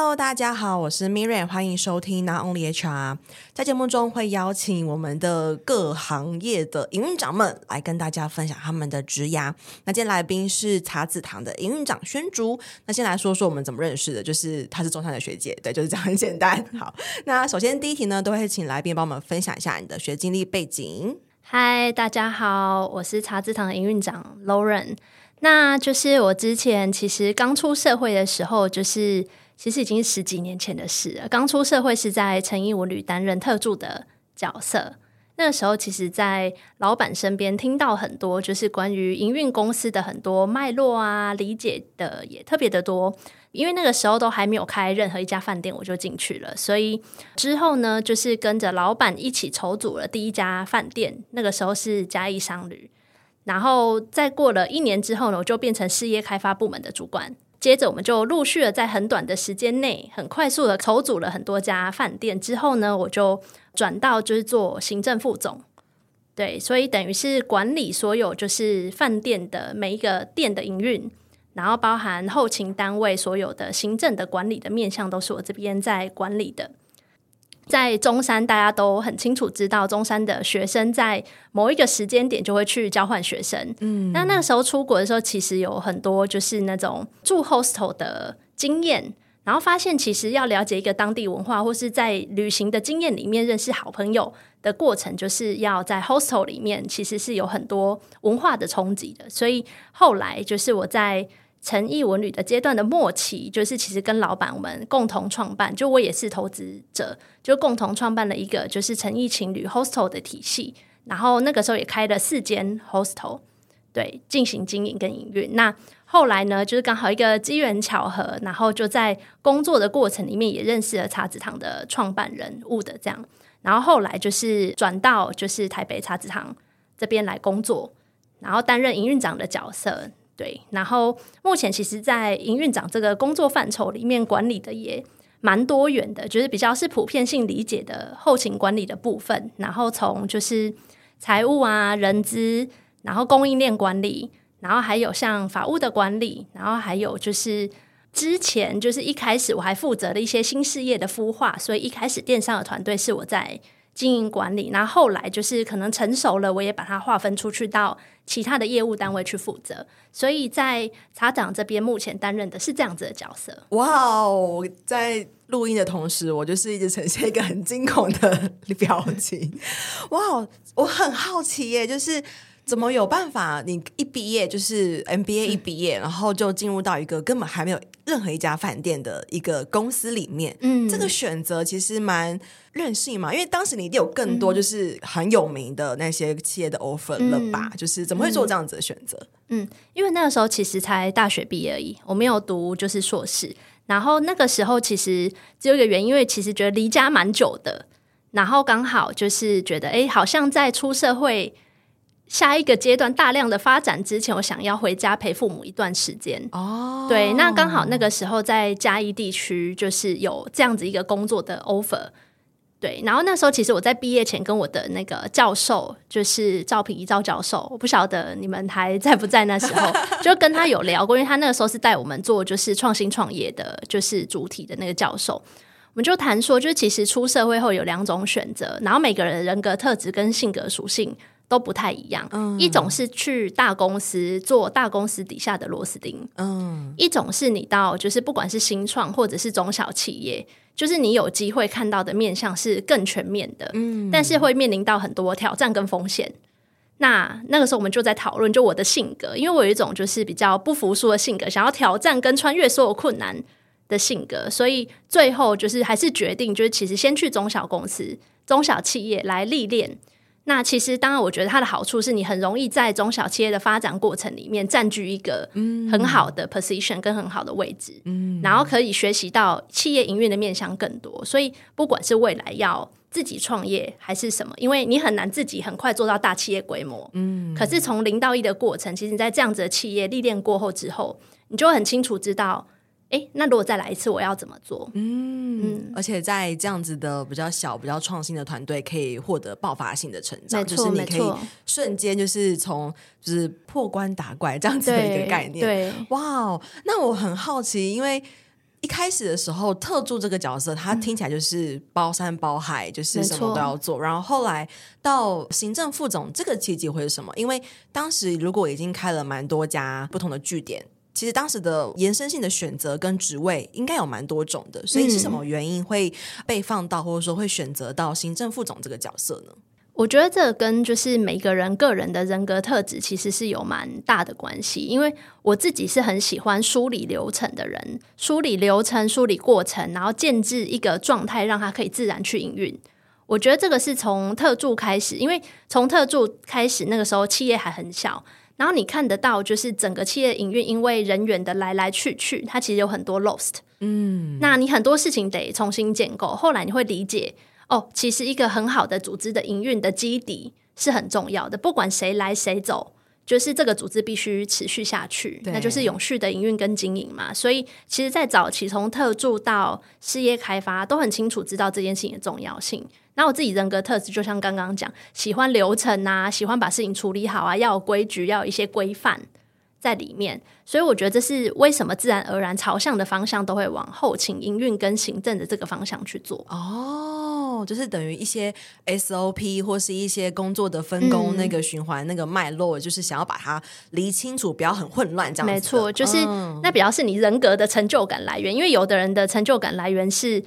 Hello，大家好，我是 Miriam，欢迎收听 Not Only HR。在节目中会邀请我们的各行业的营运长们来跟大家分享他们的职涯。那今天来宾是茶子堂的营运长宣竹。那先来说说我们怎么认识的，就是她是中山的学姐，对，就是这样很简单。好，那首先第一题呢，都会请来宾帮我们分享一下你的学经历背景。嗨，大家好，我是茶子堂的营运长 Lauren。那就是我之前其实刚出社会的时候，就是其实已经十几年前的事了。刚出社会是在诚毅文旅担任特助的角色，那个时候其实，在老板身边听到很多，就是关于营运公司的很多脉络啊，理解的也特别的多。因为那个时候都还没有开任何一家饭店，我就进去了。所以之后呢，就是跟着老板一起筹组了第一家饭店，那个时候是嘉义商旅。然后再过了一年之后呢，我就变成事业开发部门的主管。接着我们就陆续的在很短的时间内，很快速的筹组了很多家饭店。之后呢，我就转到就是做行政副总。对，所以等于是管理所有就是饭店的每一个店的营运，然后包含后勤单位所有的行政的管理的面向，都是我这边在管理的。在中山，大家都很清楚知道，中山的学生在某一个时间点就会去交换学生。嗯，那那个时候出国的时候，其实有很多就是那种住 hostel 的经验，然后发现其实要了解一个当地文化，或是在旅行的经验里面认识好朋友的过程，就是要在 hostel 里面，其实是有很多文化的冲击的。所以后来就是我在。诚毅文旅的阶段的末期，就是其实跟老板我们共同创办，就我也是投资者，就共同创办了一个就是诚毅情侣 hostel 的体系，然后那个时候也开了四间 hostel，对，进行经营跟营运。那后来呢，就是刚好一个机缘巧合，然后就在工作的过程里面也认识了茶子堂的创办人物的这样，然后后来就是转到就是台北茶子堂这边来工作，然后担任营运长的角色。对，然后目前其实，在营运长这个工作范畴里面，管理的也蛮多元的，就是比较是普遍性理解的后勤管理的部分。然后从就是财务啊、人资，然后供应链管理，然后还有像法务的管理，然后还有就是之前就是一开始我还负责了一些新事业的孵化，所以一开始电商的团队是我在经营管理。那后来就是可能成熟了，我也把它划分出去到。其他的业务单位去负责，所以在茶长这边目前担任的是这样子的角色。哇哦，在录音的同时，我就是一直呈现一个很惊恐的 表情。哇，我很好奇耶，就是。怎么有办法？你一毕业就是 MBA 一毕业，嗯、然后就进入到一个根本还没有任何一家饭店的一个公司里面。嗯，这个选择其实蛮任性嘛，因为当时你一定有更多就是很有名的那些企业的 offer 了吧？嗯、就是怎么会做这样子的选择？嗯，因为那个时候其实才大学毕业而已，我没有读就是硕士。然后那个时候其实只有一个原因，因为其实觉得离家蛮久的，然后刚好就是觉得哎，好像在出社会。下一个阶段大量的发展之前，我想要回家陪父母一段时间。哦，对，那刚好那个时候在嘉义地区，就是有这样子一个工作的 offer。对，然后那时候其实我在毕业前跟我的那个教授，就是赵平一赵教授，我不晓得你们还在不在那时候，就跟他有聊过，因为他那个时候是带我们做就是创新创业的，就是主体的那个教授，我们就谈说，就是其实出社会后有两种选择，然后每个人的人格特质跟性格属性。都不太一样，嗯，一种是去大公司做大公司底下的螺丝钉，嗯，一种是你到就是不管是新创或者是中小企业，就是你有机会看到的面向是更全面的，嗯，但是会面临到很多挑战跟风险。那那个时候我们就在讨论，就我的性格，因为我有一种就是比较不服输的性格，想要挑战跟穿越所有困难的性格，所以最后就是还是决定，就是其实先去中小公司、中小企业来历练。那其实，当然，我觉得它的好处是你很容易在中小企业的发展过程里面占据一个很好的 position 跟很好的位置，嗯，然后可以学习到企业营运的面向更多。所以，不管是未来要自己创业还是什么，因为你很难自己很快做到大企业规模，嗯，可是从零到一的过程，其实你在这样子的企业历练过后之后，你就很清楚知道。哎，那如果再来一次，我要怎么做？嗯嗯，而且在这样子的比较小、比较创新的团队，可以获得爆发性的成长，就是你可以瞬间就是从就是破关打怪这样子的一个概念。对，哇哦，那我很好奇，因为一开始的时候，特助这个角色，他听起来就是包山包海，就是什么都要做。然后后来到行政副总这个契机会是什么？因为当时如果已经开了蛮多家不同的据点，其实当时的延伸性的选择跟职位应该有蛮多种的。所以是什么原因会被放到，或者说会选择到行政副总这个角色呢？我觉得这跟就是每个人个人的人格特质其实是有蛮大的关系，因为我自己是很喜欢梳理流程的人，梳理流程、梳理过程，然后建置一个状态，让它可以自然去营运。我觉得这个是从特助开始，因为从特助开始那个时候企业还很小，然后你看得到就是整个企业营运，因为人员的来来去去，它其实有很多 lost，嗯，那你很多事情得重新建构，后来你会理解。哦，其实一个很好的组织的营运的基底是很重要的，不管谁来谁走，就是这个组织必须持续下去，那就是永续的营运跟经营嘛。所以，其实，在早期从特助到事业开发，都很清楚知道这件事情的重要性。那我自己人格特质，就像刚刚讲，喜欢流程啊，喜欢把事情处理好啊，要有规矩，要有一些规范。在里面，所以我觉得这是为什么自然而然朝向的方向都会往后勤营运跟行政的这个方向去做。哦，就是等于一些 SOP 或是一些工作的分工，那个循环、嗯、那个脉络，就是想要把它理清楚，不要很混乱。这样子，没错，就是、嗯、那比较是你人格的成就感来源，因为有的人的成就感来源是。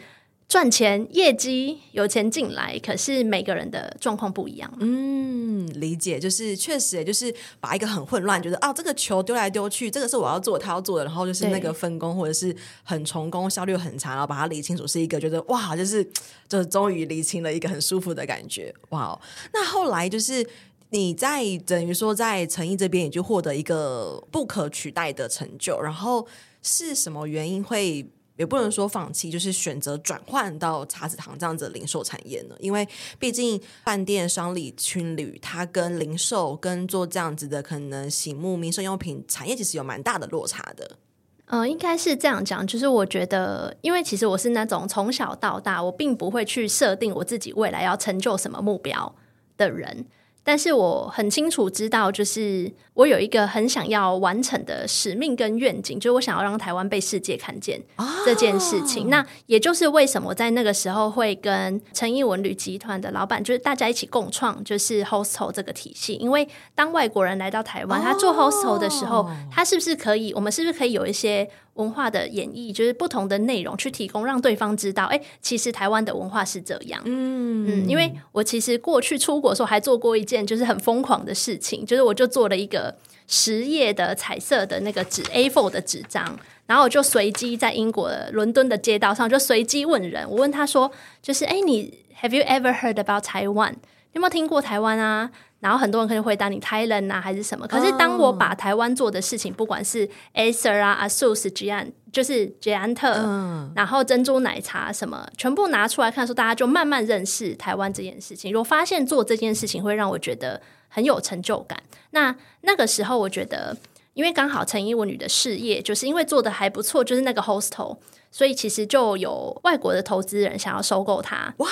赚钱、业绩有钱进来，可是每个人的状况不一样。嗯，理解，就是确实，也就是把一个很混乱，觉得啊，这个球丢来丢去，这个是我要做，他要做的，然后就是那个分工或者是很重工，效率很差，然后把它理清楚，是一个觉得哇，就是就是终于理清了一个很舒服的感觉。哇，那后来就是你在等于说在诚意这边，也就获得一个不可取代的成就，然后是什么原因会？也不能说放弃，就是选择转换到茶子堂这样子的零售产业呢？因为毕竟饭店、商旅、青旅，它跟零售、跟做这样子的可能醒目民生用品产业，其实有蛮大的落差的。嗯、呃，应该是这样讲，就是我觉得，因为其实我是那种从小到大，我并不会去设定我自己未来要成就什么目标的人。但是我很清楚知道，就是我有一个很想要完成的使命跟愿景，就是我想要让台湾被世界看见这件事情。Oh. 那也就是为什么我在那个时候会跟诚毅文旅集团的老板，就是大家一起共创，就是 hostel 这个体系。因为当外国人来到台湾，他做 hostel 的时候，oh. 他是不是可以？我们是不是可以有一些？文化的演绎就是不同的内容去提供，让对方知道，哎，其实台湾的文化是这样。嗯嗯，因为我其实过去出国的时候还做过一件件就是很疯狂的事情，就是我就做了一个十页的彩色的那个纸 A4 的纸张，然后我就随机在英国伦敦的街道上就随机问人，我问他说，就是哎，你 Have you ever heard about Taiwan？有没有听过台湾啊？然后很多人可以回答你 Thailand 啊，还是什么？可是当我把台湾做的事情，不管是 Acer 啊、ASUS、捷安，就是捷安特，嗯、然后珍珠奶茶什么，全部拿出来看，的时候大家就慢慢认识台湾这件事情。我发现做这件事情会让我觉得很有成就感。那那个时候，我觉得，因为刚好陈英文女的事业，就是因为做的还不错，就是那个 hostel，所以其实就有外国的投资人想要收购它。哇！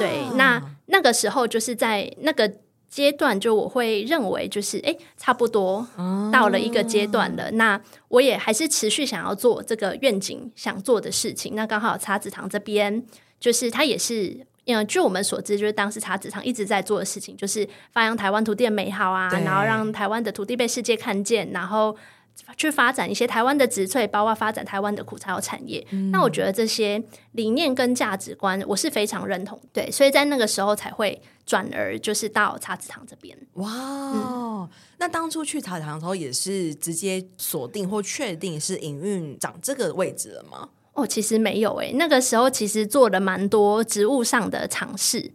对，那那个时候就是在那个阶段，就我会认为就是哎，差不多到了一个阶段了。哦、那我也还是持续想要做这个愿景想做的事情。那刚好茶子堂这边，就是它也是，嗯，据我们所知，就是当时茶子堂一直在做的事情，就是发扬台湾土地的美好啊，然后让台湾的土地被世界看见，然后。去发展一些台湾的植萃，包括发展台湾的苦茶油产业。嗯、那我觉得这些理念跟价值观，我是非常认同。对，所以在那个时候才会转而就是到茶子堂这边。哇、嗯，那当初去茶子堂的时候，也是直接锁定或确定是营运长这个位置了吗？哦，其实没有诶、欸，那个时候其实做了蛮多职务上的尝试。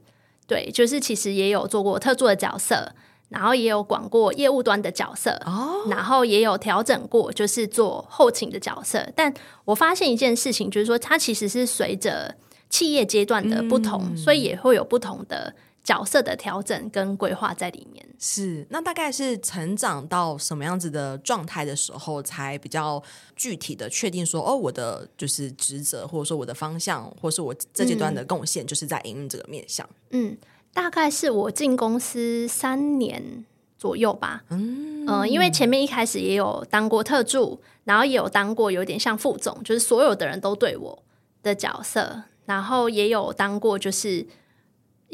对，就是其实也有做过特助的角色。然后也有管过业务端的角色，oh. 然后也有调整过，就是做后勤的角色。但我发现一件事情，就是说它其实是随着企业阶段的不同，嗯、所以也会有不同的角色的调整跟规划在里面。是，那大概是成长到什么样子的状态的时候，才比较具体的确定说，哦，我的就是职责，或者说我的方向，或是我这阶段的贡献，就是在营运这个面向。嗯。大概是我进公司三年左右吧。嗯、呃，因为前面一开始也有当过特助，然后也有当过有点像副总，就是所有的人都对我的角色，然后也有当过就是。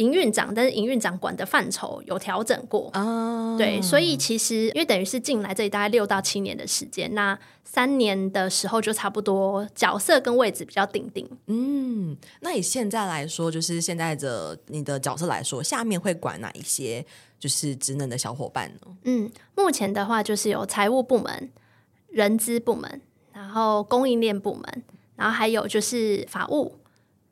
营运长，但是营运长管的范畴有调整过，oh. 对，所以其实因为等于是进来这里大概六到七年的时间，那三年的时候就差不多角色跟位置比较定定。嗯，那以现在来说，就是现在的你的角色来说，下面会管哪一些就是职能的小伙伴呢？嗯，目前的话就是有财务部门、人资部门，然后供应链部门，然后还有就是法务、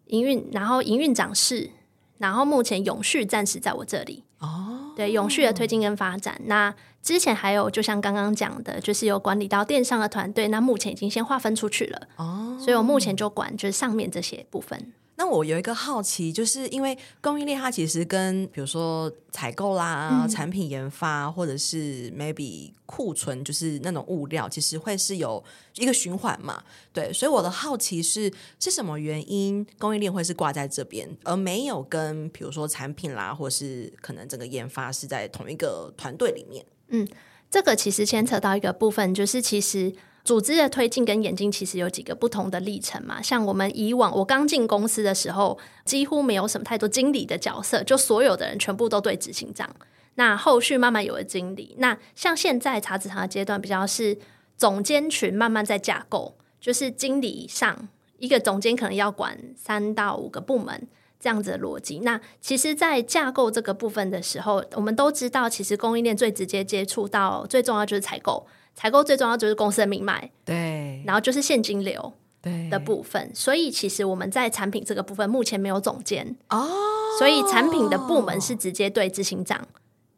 营运，然后营运长室。然后目前永续暂时在我这里哦，对永续的推进跟发展。那之前还有就像刚刚讲的，就是有管理到电商的团队，那目前已经先划分出去了哦，所以我目前就管就是上面这些部分。那我有一个好奇，就是因为供应链它其实跟比如说采购啦、嗯、产品研发，或者是 maybe 库存，就是那种物料，其实会是有一个循环嘛。对，所以我的好奇是，是什么原因供应链会是挂在这边，而没有跟比如说产品啦，或是可能整个研发是在同一个团队里面？嗯，这个其实牵扯到一个部分，就是其实。组织的推进跟演进其实有几个不同的历程嘛，像我们以往我刚进公司的时候，几乎没有什么太多经理的角色，就所有的人全部都对执行长。那后续慢慢有了经理，那像现在茶籽堂的阶段比较是总监群慢慢在架构，就是经理以上一个总监可能要管三到五个部门这样子的逻辑。那其实，在架构这个部分的时候，我们都知道，其实供应链最直接接触到最重要就是采购。采购最重要就是公司的命脉，对，然后就是现金流的部分。所以其实我们在产品这个部分目前没有总监哦，所以产品的部门是直接对执行长。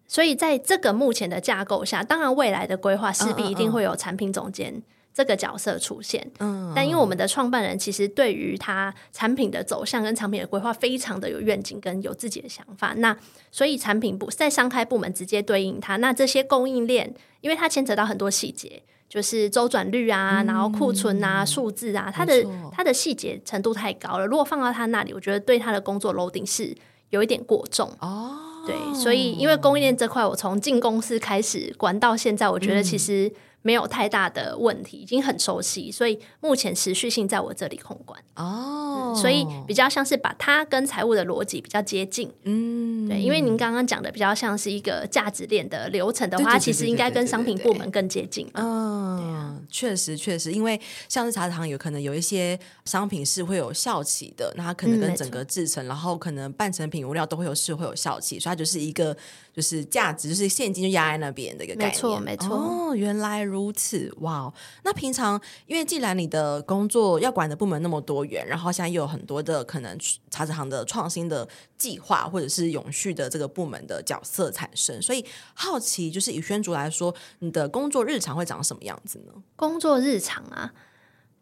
所以在这个目前的架构下，当然未来的规划势必一定会有产品总监。这个角色出现，嗯，但因为我们的创办人其实对于他产品的走向跟产品的规划非常的有愿景跟有自己的想法，那所以产品部在商开部门直接对应他，那这些供应链，因为它牵扯到很多细节，就是周转率啊，然后库存啊、数字啊，它的它的细节程度太高了，如果放到他那里，我觉得对他的工作 loading 是有一点过重哦。对，所以因为供应链这块，我从进公司开始管到现在，我觉得其实。没有太大的问题，已经很熟悉，所以目前持续性在我这里控管。哦、嗯，所以比较像是把它跟财务的逻辑比较接近，嗯，对，因为您刚刚讲的比较像是一个价值链的流程的话，其实应该跟商品部门更接近，嗯，确实确实，因为像是茶糖有可能有一些商品是会有效期的，那它可能跟整个制成、嗯，然后可能半成品物料都会有是会有效期，所以它就是一个就是价值就是现金就压在那边的一个概念，没错没错，哦，原来。如此哇那平常因为既然你的工作要管的部门那么多元，然后现在又有很多的可能茶子行的创新的计划，或者是永续的这个部门的角色产生，所以好奇就是以宣竹来说，你的工作日常会长什么样子呢？工作日常啊。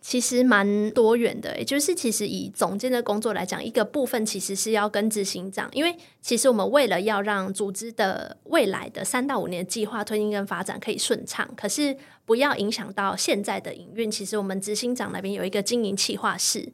其实蛮多元的，也就是其实以总监的工作来讲，一个部分其实是要跟执行长，因为其实我们为了要让组织的未来的三到五年的计划推进跟发展可以顺畅，可是不要影响到现在的营运。其实我们执行长那边有一个经营企划室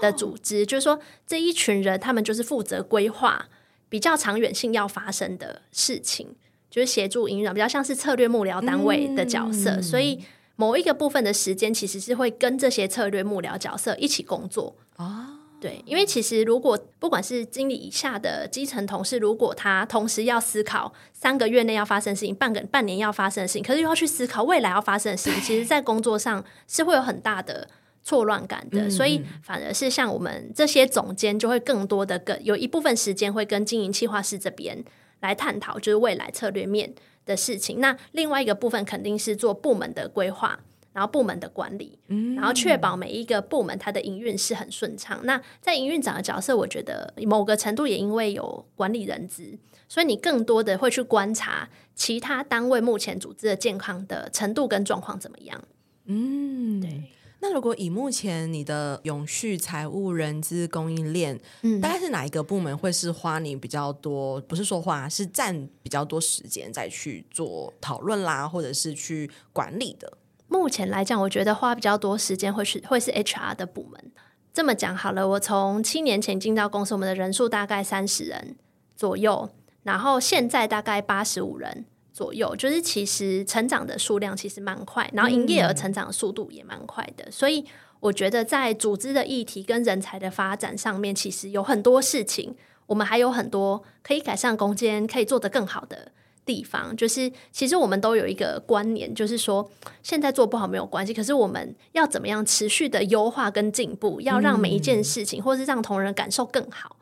的组织，就是说这一群人他们就是负责规划比较长远性要发生的事情，就是协助营运长，比较像是策略幕僚单位的角色，所以。某一个部分的时间，其实是会跟这些策略幕僚角色一起工作啊。对，因为其实如果不管是经理以下的基层同事，如果他同时要思考三个月内要发生的事情，半个半年要发生的事情，可是又要去思考未来要发生的事情，其实，在工作上是会有很大的错乱感的。所以，反而是像我们这些总监，就会更多的跟有一部分时间会跟经营企划师这边来探讨，就是未来策略面。的事情，那另外一个部分肯定是做部门的规划，然后部门的管理，嗯，然后确保每一个部门它的营运是很顺畅。那在营运长的角色，我觉得某个程度也因为有管理人资，所以你更多的会去观察其他单位目前组织的健康的程度跟状况怎么样。嗯，对。那如果以目前你的永续、财务、人资、供应链，嗯，大概是哪一个部门会是花你比较多？不是说花，是占比较多时间再去做讨论啦，或者是去管理的？目前来讲，我觉得花比较多时间会是会是 HR 的部门。这么讲好了，我从七年前进到公司，我们的人数大概三十人左右，然后现在大概八十五人。左右，就是其实成长的数量其实蛮快，然后营业额成长的速度也蛮快的，嗯、所以我觉得在组织的议题跟人才的发展上面，其实有很多事情，我们还有很多可以改善空间，可以做得更好的地方。就是其实我们都有一个观念，就是说现在做不好没有关系，可是我们要怎么样持续的优化跟进步，要让每一件事情，嗯、或是让同仁感受更好。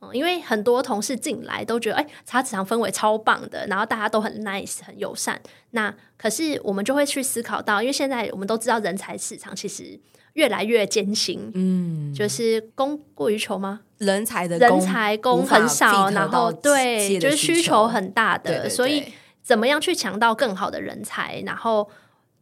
嗯，因为很多同事进来都觉得，哎，茶职场氛围超棒的，然后大家都很 nice、很友善。那可是我们就会去思考到，因为现在我们都知道人才市场其实越来越艰辛，嗯，就是供过于求吗？人才的人才供很少，然后对，就是需求很大的，所以怎么样去抢到更好的人才，然后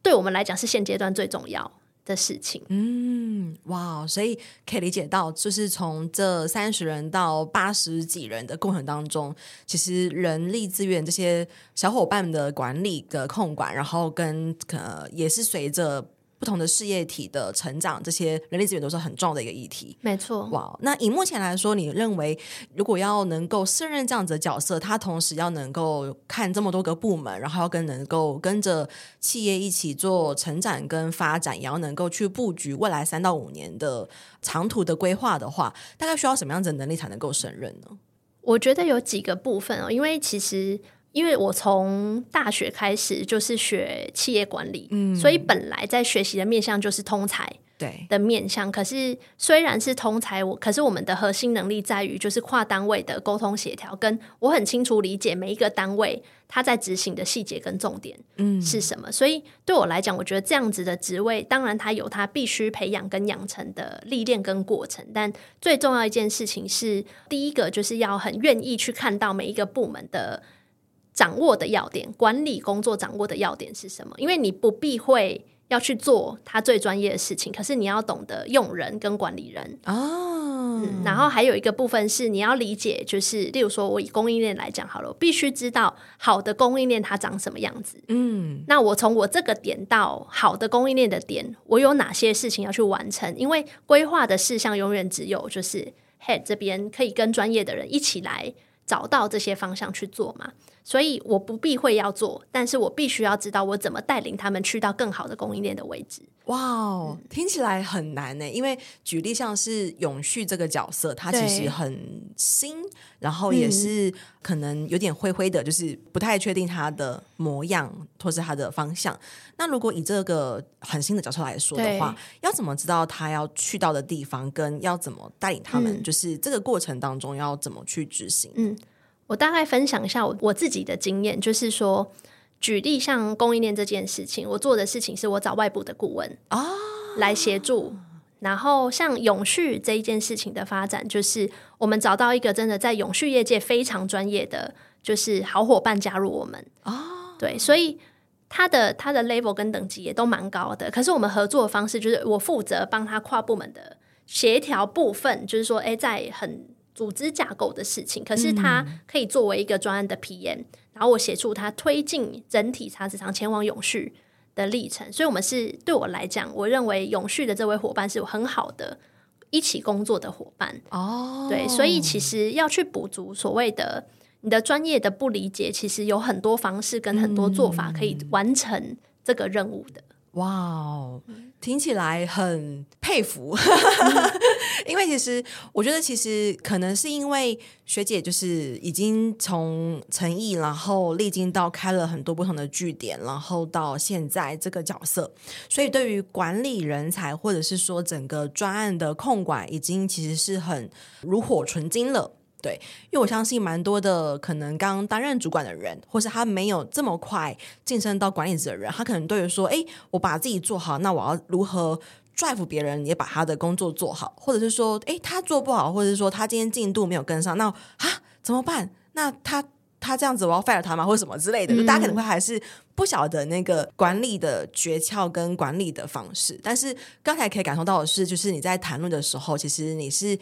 对我们来讲是现阶段最重要的事情，嗯，哇，所以可以理解到，就是从这三十人到八十几人的过程当中，其实人力资源这些小伙伴的管理的控管，然后跟呃也是随着。不同的事业体的成长，这些人力资源都是很重要的一个议题。没错，哇！那以目前来说，你认为如果要能够胜任这样子的角色，他同时要能够看这么多个部门，然后要跟能够跟着企业一起做成长跟发展，也要能够去布局未来三到五年的长途的规划的话，大概需要什么样子的能力才能够胜任呢？我觉得有几个部分哦，因为其实。因为我从大学开始就是学企业管理，嗯，所以本来在学习的面向就是通才对的面向。可是虽然是通才，我可是我们的核心能力在于就是跨单位的沟通协调，跟我很清楚理解每一个单位他在执行的细节跟重点嗯是什么。嗯，所以对我来讲，我觉得这样子的职位，当然他有他必须培养跟养成的历练跟过程，但最重要一件事情是，第一个就是要很愿意去看到每一个部门的。掌握的要点，管理工作掌握的要点是什么？因为你不避讳要去做他最专业的事情，可是你要懂得用人跟管理人哦、嗯。然后还有一个部分是你要理解，就是例如说，我以供应链来讲好了，我必须知道好的供应链它长什么样子。嗯，那我从我这个点到好的供应链的点，我有哪些事情要去完成？因为规划的事项永远只有就是 head 这边可以跟专业的人一起来找到这些方向去做嘛。所以我不避讳要做，但是我必须要知道我怎么带领他们去到更好的供应链的位置。哇哦，嗯，听起来很难呢。因为举例像是永续这个角色，它其实很新，然后也是可能有点灰灰的，就是不太确定它的模样或是它的方向。那如果以这个很新的角色来说的话，要怎么知道他要去到的地方，跟要怎么带领他们，嗯，就是这个过程当中要怎么去执行？嗯。我大概分享一下我我自己的经验，就是说，举例像供应链这件事情，我做的事情是我找外部的顾问啊来协助，然后像永续这一件事情的发展，就是我们找到一个真的在永续业界非常专业的，就是好伙伴加入我们哦，对，所以他的他的 level 跟等级也都蛮高的，可是我们合作的方式就是我负责帮他跨部门的协调部分，就是说，哎，在很。组织架构的事情，可是他可以作为一个专案的 PM，、嗯、然后我协助他推进整体茶职场前往永续的历程。所以，我们是对我来讲，我认为永续的这位伙伴是有很好的一起工作的伙伴。哦，对，所以其实要去补足所谓的你的专业的不理解，其实有很多方式跟很多做法可以完成这个任务的。哇哦，听起来很佩服，因为其实我觉得，其实可能是因为学姐就是已经从诚毅，然后历经到开了很多不同的据点，然后到现在这个角色，所以对于管理人才或者是说整个专案的控管，已经其实是很炉火纯青了。对，因为我相信蛮多的可能刚担任主管的人，或是他没有这么快晋升到管理者的人，他可能对于说，哎，我把自己做好，那我要如何 drive 别人也把他的工作做好，或者是说，哎，他做不好，或者是说他今天进度没有跟上，那啊怎么办？那他他这样子我要 fire 他吗？或者什么之类的，就大家可能会还是不晓得那个管理的诀窍跟管理的方式。但是刚才可以感受到的是，就是你在谈论的时候，其实你是。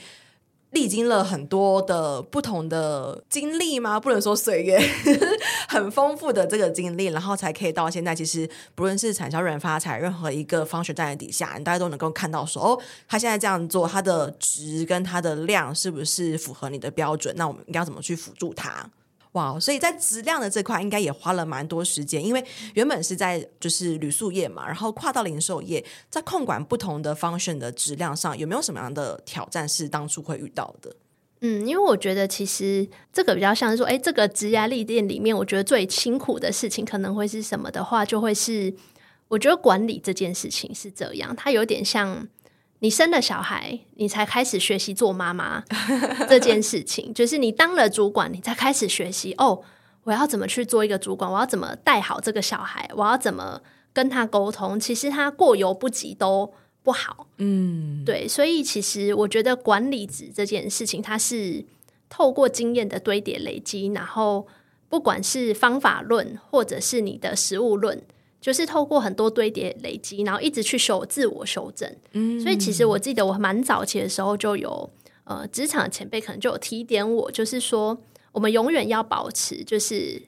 历经了很多的不同的经历吗？不能说岁月，很丰富的这个经历，然后才可以到现在。其实不论是产销人发财，任何一个方学站的底下，你大家都能够看到说，哦，他现在这样做，他的值跟他的量是不是符合你的标准？那我们应该要怎么去辅助他？哇，所以在质量的这块应该也花了蛮多时间，因为原本是在就是旅宿业嘛，然后跨到零售业，在控管不同的 function 的质量上，有没有什么样的挑战是当初会遇到的？嗯，因为我觉得其实这个比较像是说，哎，这个职涯历练里面，我觉得最辛苦的事情可能会是什么的话，就会是我觉得管理这件事情是这样，它有点像。你生了小孩，你才开始学习做妈妈这件事情，就是你当了主管，你才开始学习哦，我要怎么去做一个主管，我要怎么带好这个小孩，我要怎么跟他沟通。其实他过犹不及都不好，嗯，对。所以其实我觉得管理职这件事情，它是透过经验的堆叠累积，然后不管是方法论，或者是你的实务论。就是透过很多堆叠累积，然后一直去修自我修正。嗯，所以其实我记得我蛮早期的时候就有呃，职场前辈可能就有提点我，就是说我们永远要保持，就是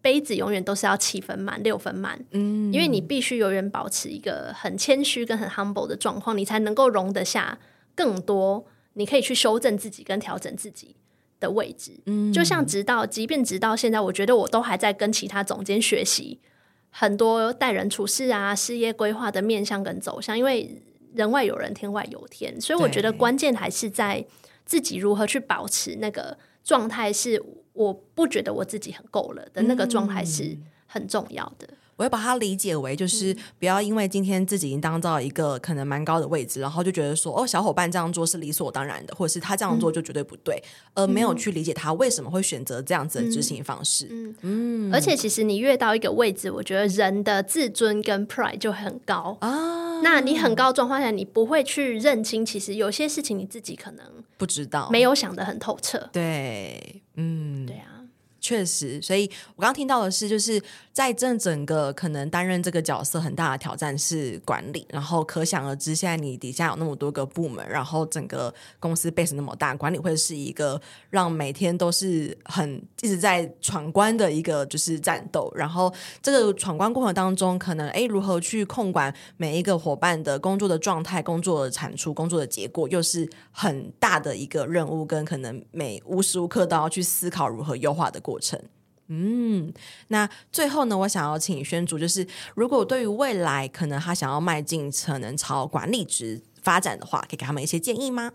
杯子永远都是要七分满、六分满。嗯，因为你必须永远保持一个很谦虚跟很 humble 的状况，你才能够容得下更多，你可以去修正自己跟调整自己的位置。嗯，就像直到，即便直到现在，我觉得我都还在跟其他总监学习。很多待人处事啊，事业规划的面向跟走向，因为人外有人，天外有天，所以我觉得关键还是在自己如何去保持那个状态，是我不觉得我自己很够了的那个状态是很重要的。我会把它理解为，就是不要因为今天自己已经当到一个可能蛮高的位置，然后就觉得说，哦，小伙伴这样做是理所当然的，或者是他这样做就绝对不对，嗯、而没有去理解他为什么会选择这样子的执行方式。嗯嗯。而且，其实你越到一个位置，我觉得人的自尊跟 pride 就很高啊。那你很高状况下，你不会去认清，其实有些事情你自己可能不知道，没有想得很透彻。对，嗯，对啊。确实，所以我刚刚听到的是，就是在这整个可能担任这个角色很大的挑战是管理，然后可想而知，现在你底下有那么多个部门，然后整个公司 base 那么大，管理会是一个让每天都是很一直在闯关的一个就是战斗，然后这个闯关过程当中，可能诶如何去控管每一个伙伴的工作的状态、工作的产出、工作的结果，又是很大的一个任务，跟可能每无时无刻都要去思考如何优化的过。过程，嗯，那最后呢，我想要请宣主，就是如果对于未来可能他想要迈进，可能朝管理职发展的话，可以给他们一些建议吗？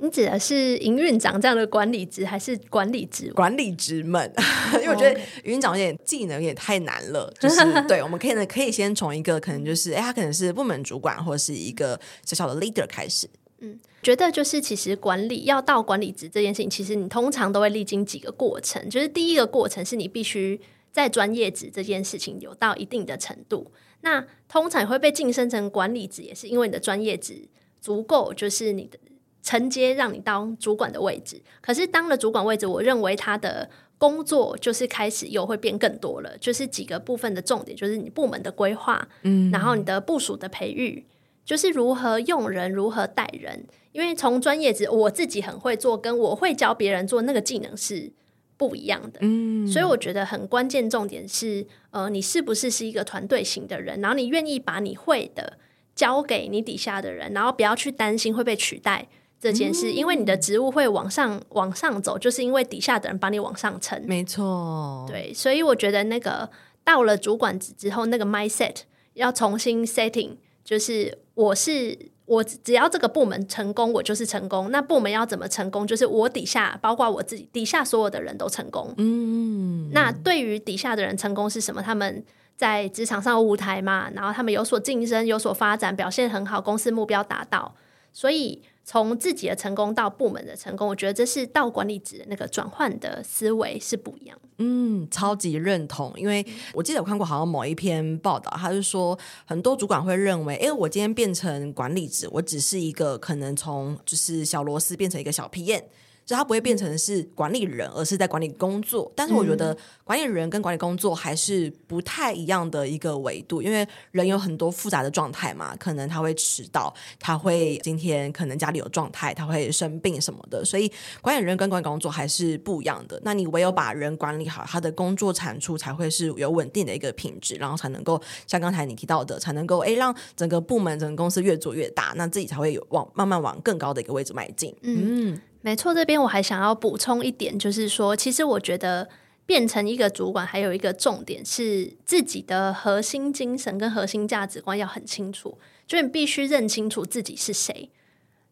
你指的是营运长这样的管理职，还是管理职？管理职们，因为我觉得营运长有点技能有点太难了，就是 对，我们可以呢，可以先从一个可能就是，哎，他可能是部门主管，或者是一个小小的 leader 开始。嗯，觉得就是其实管理要到管理职这件事情，其实你通常都会历经几个过程。就是第一个过程是你必须在专业职这件事情有到一定的程度，那通常会被晋升成管理职，也是因为你的专业职足够，就是你的承接让你当主管的位置。可是当了主管位置，我认为他的工作就是开始又会变更多了，就是几个部分的重点，就是你部门的规划，嗯，然后你的部署的培育。就是如何用人，如何带人，因为从专业职我自己很会做，跟我会教别人做那个技能是不一样的。嗯，所以我觉得很关键重点是，呃，你是不是是一个团队型的人，然后你愿意把你会的交给你底下的人，然后不要去担心会被取代这件事，嗯，因为你的职务会往上往上走，就是因为底下的人把你往上撑。没错，对，所以我觉得那个到了主管职之后，那个 mindset 要重新 setting。就是我是我，只要这个部门成功，我就是成功。那部门要怎么成功？就是我底下，包括我自己底下所有的人都成功。嗯，那对于底下的人成功是什么？他们在职场上有舞台嘛，然后他们有所晋升，有所发展，表现很好，公司目标达到，所以。从自己的成功到部门的成功，我觉得这是到管理职的那个转换的思维是不一样。嗯，超级认同，因为我记得我看过好像某一篇报道，他是说很多主管会认为，哎，我今天变成管理职，我只是一个可能从就是小螺丝变成一个小 PM。就他不会变成是管理人，而是在管理工作。但是我觉得管理人跟管理工作还是不太一样的一个维度，因为人有很多复杂的状态嘛，可能他会迟到，他会今天可能家里有状态，他会生病什么的。所以管理人跟管理工作还是不一样的。那你唯有把人管理好，他的工作产出才会是有稳定的一个品质，然后才能够像刚才你提到的，才能够诶让整个部门、整个公司越做越大，那自己才会有往慢慢往更高的一个位置迈进。嗯。没错，这边我还想要补充一点，就是说，其实我觉得变成一个主管，还有一个重点是自己的核心精神跟核心价值观要很清楚，就是你必须认清楚自己是谁。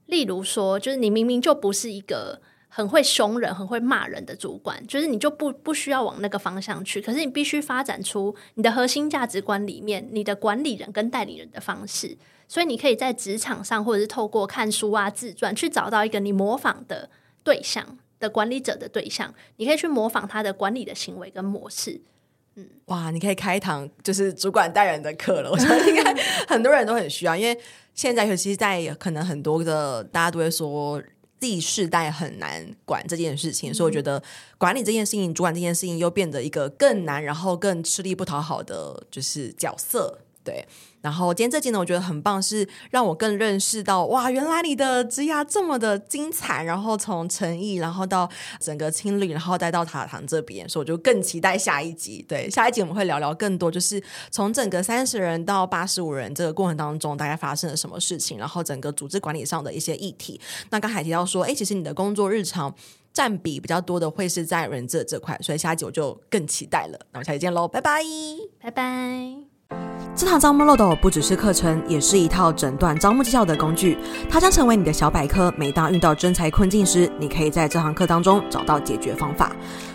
例如说，就是你明明就不是一个很会凶人、很会骂人的主管，就是你就不不需要往那个方向去。可是你必须发展出你的核心价值观里面，你的管理人跟代理人的方式。所以你可以在职场上，或者是透过看书啊、自传，去找到一个你模仿的对象。的管理者的对象，你可以去模仿他的管理的行为跟模式。嗯，哇，你可以开一堂就是主管带人的课了。我觉得应该 很多人都很需要，因为现在尤其是在可能很多的大家都会说自己世代很难管这件事情，嗯，所以我觉得管理这件事情、主管这件事情又变得一个更难，然后更吃力不讨好的就是角色。对，然后今天这集呢，我觉得很棒，是让我更认识到哇，原来你的职涯这么的精彩。然后从诚意，然后到整个青旅，然后再到塔堂这边，所以我就更期待下一集。对，下一集我们会聊聊更多，就是从整个三十人到八十五人这个过程当中，大概发生了什么事情，然后整个组织管理上的一些议题。那刚才提到说，哎，其实你的工作日常占比比较多的会是在人资这块，所以下一集我就更期待了。那我们下期见喽，拜拜，拜拜。这堂招募漏斗不只是课程，也是一套诊断招募绩效的工具。它将成为你的小百科。每当遇到征才困境时，你可以在这堂课当中找到解决方法。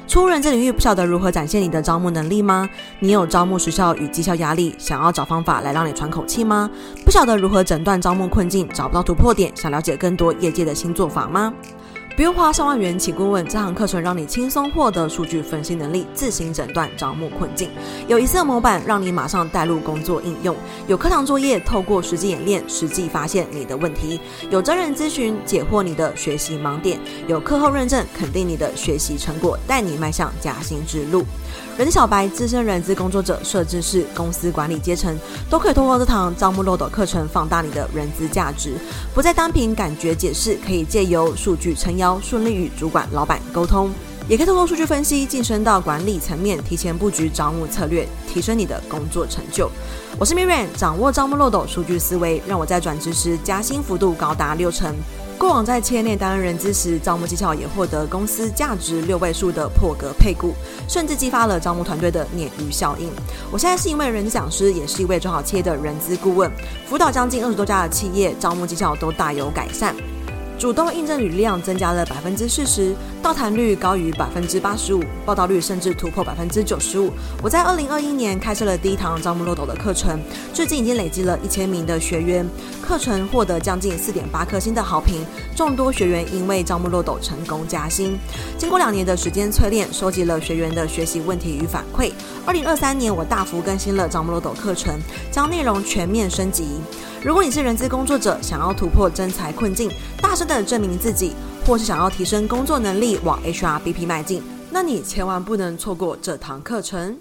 初入人这领域，不晓得如何展现你的招募能力吗？你有招募时效与绩效压力，想要找方法来让你喘口气吗？不晓得如何诊断招募困境，找不到突破点，想了解更多业界的新做法吗？不用花上万元请顾问，这堂课程让你轻松获得数据分析能力，自行诊断招募困境。有一次模板让你马上带入工作应用，有课堂作业，透过实际演练，实际发现你的问题。有真人咨询解惑你的学习盲点，有课后认证肯定你的学习成果，带你迈向加薪之路。人小白、资深人资工作者、设置是、公司管理阶层，都可以通过这堂招募漏斗课程放大你的人资价值，不再单凭感觉解释，可以借由数据撑腰，顺利与主管、老板沟通，也可以透过数据分析晋升到管理层面，提前布局招募策略，提升你的工作成就。我是 Miriam，掌握招募漏斗数据思维，让我在转职时加薪幅度高达六成。过往在企业内担任人资时，招募技巧也获得公司价值六位数的破格配股，甚至激发了招募团队的鲶鱼效应。我现在是一位人讲师，也是一位中小企业的人资顾问，辅导将近二十多家的企业，招募技巧都大有改善。主动应征履历量增加了百分之四十，到谈率高于百分之八十五，报道率甚至突破百分之九十五。我在二零二一年开设了第一堂招募漏斗的课程，至今已经累积了一千名的学员，课程获得将近四点八颗星的好评，众多学员因为招募漏斗成功加薪。经过两年的时间淬炼，收集了学员的学习问题与反馈。二零二三年，我大幅更新了招募漏斗课程，将内容全面升级。如果你是人资工作者，想要突破真才困境，大声的证明自己，或是想要提升工作能力，往 HRBP 迈进，那你千万不能错过这堂课程。